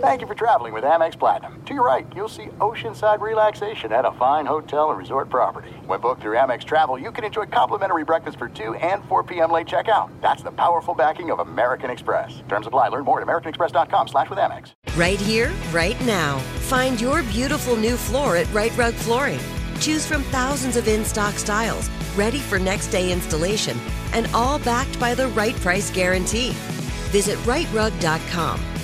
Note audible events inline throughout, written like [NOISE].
Thank you for traveling with Amex Platinum. To your right, you'll see oceanside relaxation at a fine hotel and resort property. When booked through Amex Travel, you can enjoy complimentary breakfast for 2 and 4 p.m. late checkout. That's the powerful backing of American Express. Terms apply. Learn more at americanexpress.com slash with Amex. Right here, right now. Find your beautiful new floor at Right Rug Flooring. Choose from thousands of in-stock styles, ready for next day installation, and all backed by the right price guarantee. Visit rightrug.com.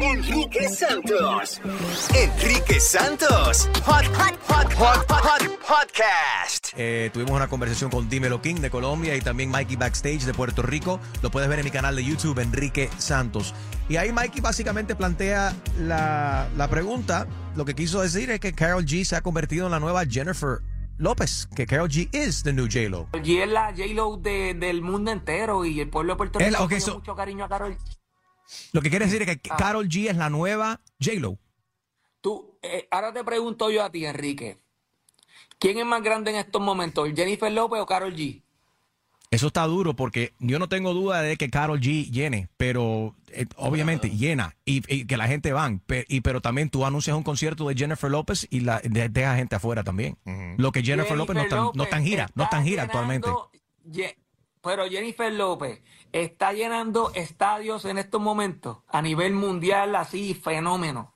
Enrique Santos. Enrique Santos. Hot, hot, hot, hot, hot, podcast. Eh, tuvimos una conversación con Dímelo King de Colombia y también Mikey Backstage de Puerto Rico. Lo puedes ver en mi canal de YouTube, Enrique Santos. Y ahí Mikey básicamente plantea la, la pregunta. Lo que quiso decir es que Carol G se ha convertido en la nueva Jennifer López, que Carol G is the new J-Lo. Y es la J-Lo de- del mundo entero y el pueblo de Puerto Rico la- ok, tiene so- mucho cariño a Carol. Lo que quiere decir es que Ah. Carol G es la nueva J-Lo. Tú, eh, ahora te pregunto yo a ti, Enrique. ¿Quién es más grande en estos momentos, Jennifer López o Carol G? Eso está duro porque yo no tengo duda de que Carol G llene, pero eh, obviamente llena y, y que la gente van. Pe- y, pero también tú anuncias un concierto de Jennifer López y la de- deja gente afuera también. Lo que Jennifer, López no está, no está en gira, no está en gira actualmente. Ye- Pero Jennifer López está llenando estadios en estos momentos a nivel mundial, así, fenómeno.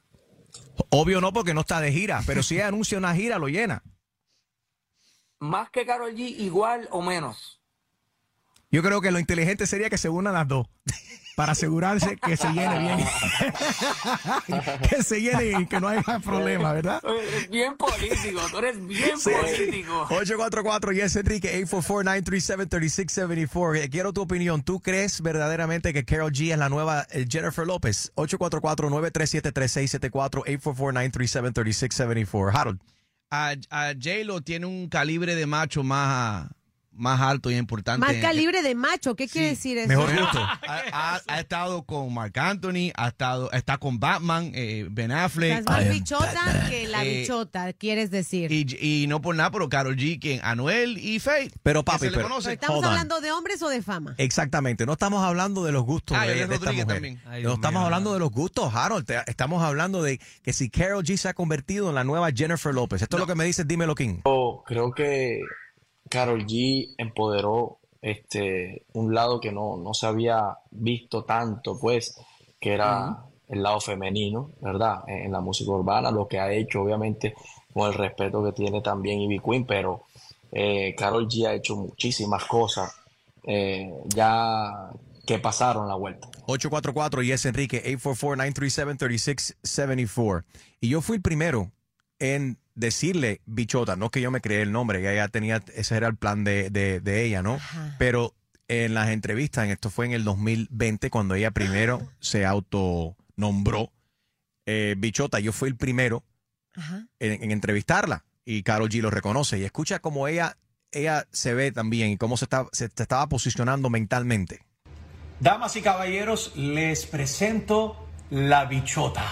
Obvio no porque no está de gira, pero si ella anuncia una gira lo llena. Más que Carol G, igual o menos. Yo creo que lo inteligente sería que se unan las dos. Para asegurarse que se llene bien. [LAUGHS] que se llene y que no haya problema, ¿verdad? Bien político, tú eres bien Sí. político. 844 Yes Enrique 844-937-3674. Eh, Quiero tu opinión. ¿Tú crees verdaderamente que Carol G es la nueva eh, Jennifer López? 844-937-3674 844-937-3674. Harold. a, a J-Lo tiene un calibre de macho más, más alto y importante. Más calibre de macho, ¿qué quiere decir eso? [LAUGHS] Ha, ha- ha estado con Mark Anthony, ha estado, está con Batman, eh, Ben Affleck. Estás más bichota que la Eh, bichota, quieres decir. Y, y no por nada, pero Karol G, quien Anuel y Faith. Pero papi, pero- ¿Estamos hablando de hombres o de fama? Exactamente, no estamos hablando de los gustos Ah, de, de esta Rodríguez mujer. también. Ay, no estamos mío. hablando de los gustos, Harold. Te- estamos hablando de que si Carol G se ha convertido en la nueva Jennifer López. Esto es lo que me dice Dímelo King. Yo creo que Carol G empoderó este un lado que no, no se había visto tanto, pues, que era el lado femenino, ¿verdad? En, en la música urbana, lo que ha hecho, obviamente, con el respeto que tiene también Ivy Queen, pero eh, Carol G ha hecho muchísimas cosas eh, ya que pasaron la vuelta. 844 Yes Enrique 844-937-3674. Y yo fui el primero en decirle bichota, no que yo me creé el nombre, ella ya tenía, ese era el plan de, de- de ella, ¿no? Pero en las entrevistas, en esto fue en el 2020, cuando ella primero se autonombró eh, bichota, yo fui el primero Ajá. en, en entrevistarla y Carol G lo reconoce y escucha como ella ella se ve también y cómo se, está, se te estaba posicionando mentalmente. Damas y caballeros, les presento La Bichota.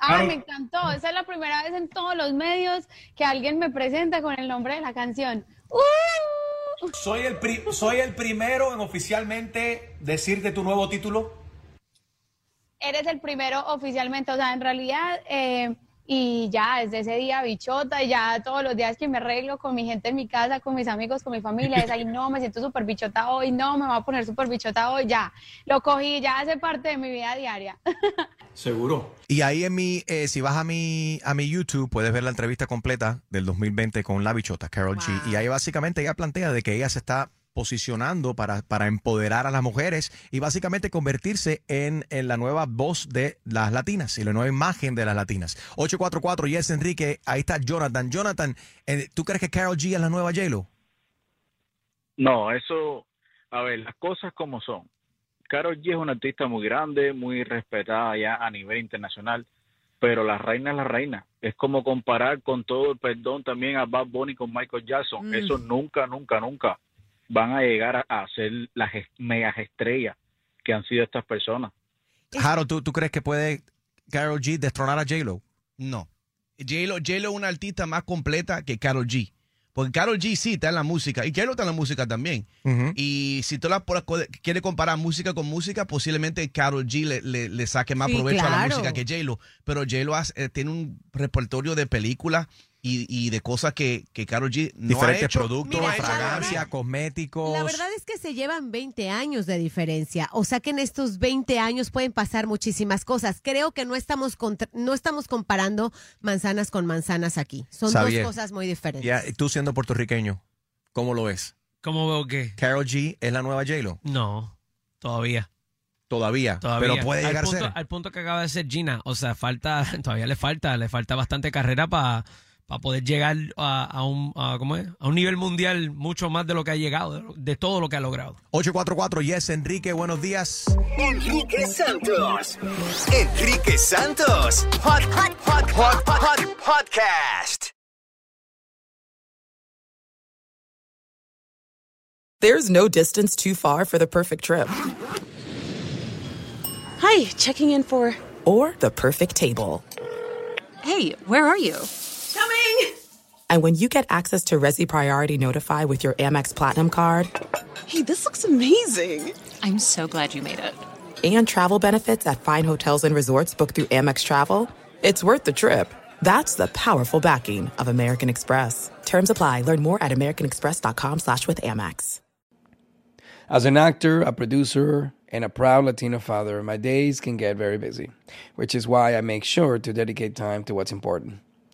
Ah, me encantó. Esa es la primera vez en todos los medios que alguien me presenta con el nombre de la canción. ¡Uh! Soy el, pri- soy el primero en oficialmente decirte tu nuevo título. Eres el primero oficialmente, o sea, en realidad, eh, y ya desde ese día bichota, y ya todos los días que me arreglo con mi gente en mi casa, con mis amigos, con mi familia, es ahí, no, me siento súper bichota hoy, no, me voy a poner súper bichota hoy, ya. Lo cogí, ya hace parte de mi vida diaria. [LAUGHS] Seguro. Y ahí en mi, eh, si vas a mi, a mi YouTube, puedes ver la entrevista completa del 2020 con la bichota, Carol G. Y ahí básicamente ella plantea de que ella se está posicionando para, para empoderar a las mujeres y básicamente convertirse en, en la nueva voz de las latinas y la nueva imagen de las latinas. 844 Yes Enrique, ahí está Jonathan. Jonathan, eh, ¿tú crees que Carol G es la nueva J-Lo? No, eso, a ver, las cosas como son. Karol G es una artista muy grande, muy respetada ya a nivel internacional, pero la reina es la reina. Es como comparar con todo el perdón también a Bad Bunny con Michael Jackson. Mm. Eso nunca, nunca, nunca van a llegar a, a ser las megas estrellas que han sido estas personas. Harold, ¿tú, ¿tú crees que puede Carol G destronar a J-Lo? No. J-Lo, J-Lo es una artista más completa que Carol G. Porque Carol G sí está en la música y J-Lo está en la música también. Y si tú la quieres comparar música con música, posiblemente Carol G le, le- le saque más Sí, provecho a la música que J-Lo. Pero J-Lo eh, tiene un repertorio de películas y, y de cosas que, que Carol G no ha Diferentes hecho. productos, ha hecho fragancia, cosméticos. La verdad es que se llevan 20 años de diferencia. O sea que en estos 20 años pueden pasar muchísimas cosas. Creo que no estamos, contra- no estamos comparando manzanas con manzanas aquí. Son dos cosas muy diferentes. Ya, tú siendo puertorriqueño, ¿cómo lo ves? ¿Cómo veo qué? ¿Carol G es la nueva J-Lo? No, todavía. Todavía, Todavía. pero puede Al llegar a punto- ser. Al punto que acaba de ser Gina. O sea, falta, [LAUGHS] todavía le falta, le falta bastante carrera para poder llegar a, a un, a, ¿cómo es? a un nivel mundial mucho más de lo que ha llegado, de todo lo que ha logrado. 844 Yes Enrique, buenos días. Enrique Santos. Enrique Santos. Hot, hot, hot, hot, hot, hot podcast. There's no distance too far for the perfect trip. Hi, checking in for. Or the perfect table. Hey, where are you? Coming! And when you get access to Resi Priority Notify with your Amex Platinum card. Hey, this looks amazing! I'm so glad you made it. And travel benefits at fine hotels and resorts booked through Amex Travel. It's worth the trip. That's the powerful backing of American Express. Terms apply. Learn more at americanexpress.com slash with Amex. As an actor, a producer, and a proud Latino father, my days can get very busy, which is why I make sure to dedicate time to what's important.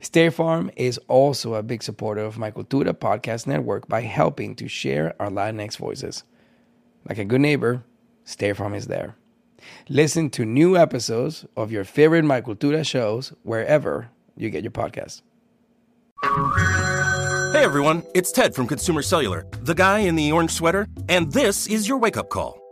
State Farm is also a big supporter of my Cultura podcast network by helping to share our Latinx voices. Like a good neighbor, State Farm is there. Listen to new episodes of your favorite My Cultura shows wherever you get your podcasts. Hey everyone, it's Ted from Consumer Cellular, the guy in the orange sweater, and this is your wake up call.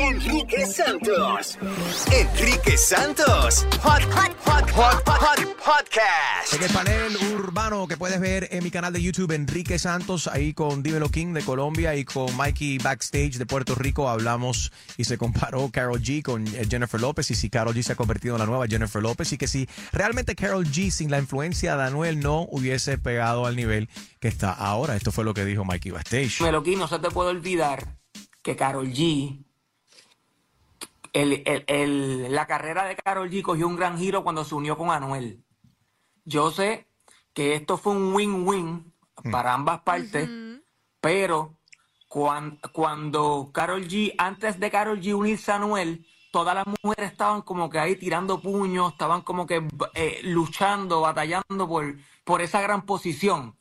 Enrique Santos. Enrique Santos. Hot, hot, hot, hot, hot, podcast. En el panel urbano que puedes ver en mi canal de YouTube, Enrique Santos, ahí con Dímelo King de Colombia y con Mikey Backstage de Puerto Rico, hablamos y se comparó Carol G con eh, Jennifer López y si Carol G se ha convertido en la nueva Jennifer López y que si realmente Carol G sin la influencia de Anuel no hubiese pegado al nivel que está ahora. Esto fue lo que dijo Mikey Backstage. Meloquín, no se te puede olvidar que Carol G, el- el- el- la carrera de Carol G cogió un gran giro cuando se unió con Anuel. Yo sé que esto fue un win-win para ambas partes, pero cuan- cuando Carol G, antes de Carol G unirse a Anuel, todas las mujeres estaban como que ahí tirando puños, estaban como que eh, luchando, batallando por, por esa gran posición.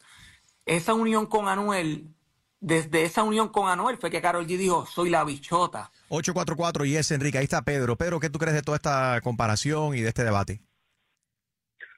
Esa unión con Anuel, desde esa unión con Anuel fue que Carol G dijo, soy la bichota. 844 y es Enrique, ahí está Pedro. Pedro, ¿qué tú crees de toda esta comparación y de este debate?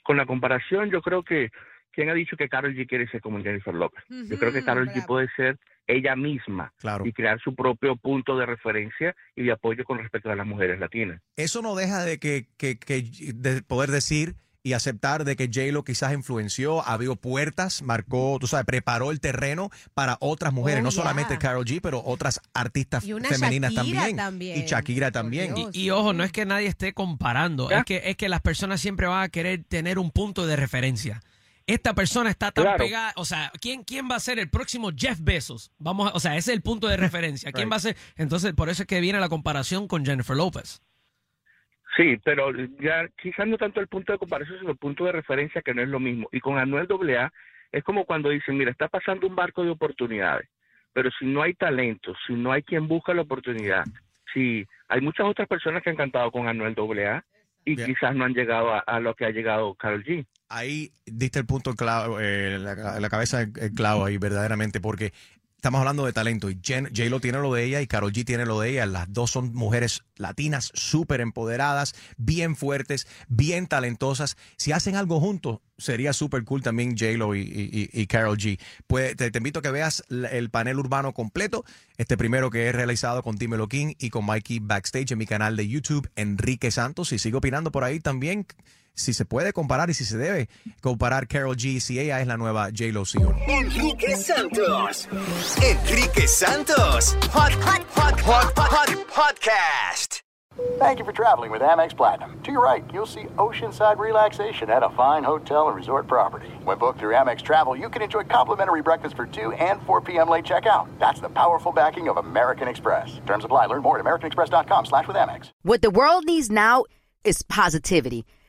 con la comparación, yo creo que ¿quién ha dicho que Carol G quiere ser como Jennifer López? yo creo que Carol G puede ser ella misma y crear su propio punto de referencia y de apoyo con respecto a las mujeres latinas. Eso no deja de que, que- que- de poder decir y aceptar de que J-Lo quizás influenció, abrió puertas, marcó, tú sabes, preparó el terreno para otras mujeres, Oh, no yeah. solamente Carol G, pero otras artistas femeninas Shakira también. también. Y Shakira también. Y, y ojo, no es que nadie esté comparando, es que, es que las personas siempre van a querer tener un punto de referencia. Esta persona está tan Claro. pegada, o sea, ¿quién, ¿quién va a ser el próximo Jeff Bezos? Vamos a- o sea, ese es el punto de referencia. ¿Quién Right. va a ser? Entonces, por eso es que viene la comparación con Jennifer López. Sí, pero ya quizás no tanto el punto de comparación, sino el punto de referencia que no es lo mismo. Y con Anuel AA es como cuando dicen, mira, está pasando un barco de oportunidades, pero si no hay talento, si no hay quien busca la oportunidad, si hay muchas otras personas que han cantado con Anuel AA y quizás no han llegado a, a lo que ha llegado Carol G. Ahí diste el punto clavo, eh, la, la cabeza el clavo ahí, verdaderamente, porque estamos hablando de talento y Jen- J-Lo tiene lo de ella y Carol G tiene lo de ella. Las dos son mujeres latinas súper empoderadas, bien fuertes, bien talentosas. Si hacen algo juntos, sería súper cool también J-Lo y, Carol G. Pues te, te invito a que veas el panel urbano completo, este primero que he realizado con Dímelo King y con Mikey Backstage en mi canal de YouTube, Enrique Santos. Y sigo opinando por ahí también si se puede comparar y si se debe comparar Carol G, si ella es la nueva J-Lo, sí o no. Enrique Santos. Enrique Santos. Hot, hot, hot, hot, hot, podcast. Thank you for traveling with Amex Platinum. To your right, you'll see oceanside relaxation at a fine hotel and resort property. When booked through Amex Travel, you can enjoy complimentary breakfast for 2 and 4 p.m. late checkout. That's the powerful backing of American Express. Terms apply. Learn more at americanexpress.com slash with Amex. What the world needs now is positivity.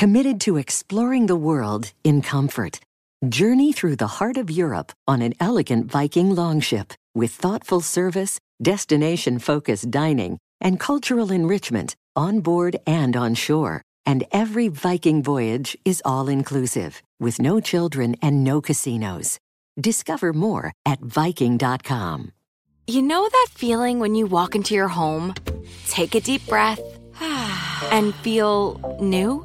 committed to exploring the world in comfort. Journey through the heart of Europe on an elegant Viking longship with thoughtful service, destination focused dining, and cultural enrichment on board and on shore. And every Viking voyage is all inclusive, with no children and no casinos. Discover more at Viking.com. You know that feeling when you walk into your home, take a deep breath, [SIGHS] and feel new?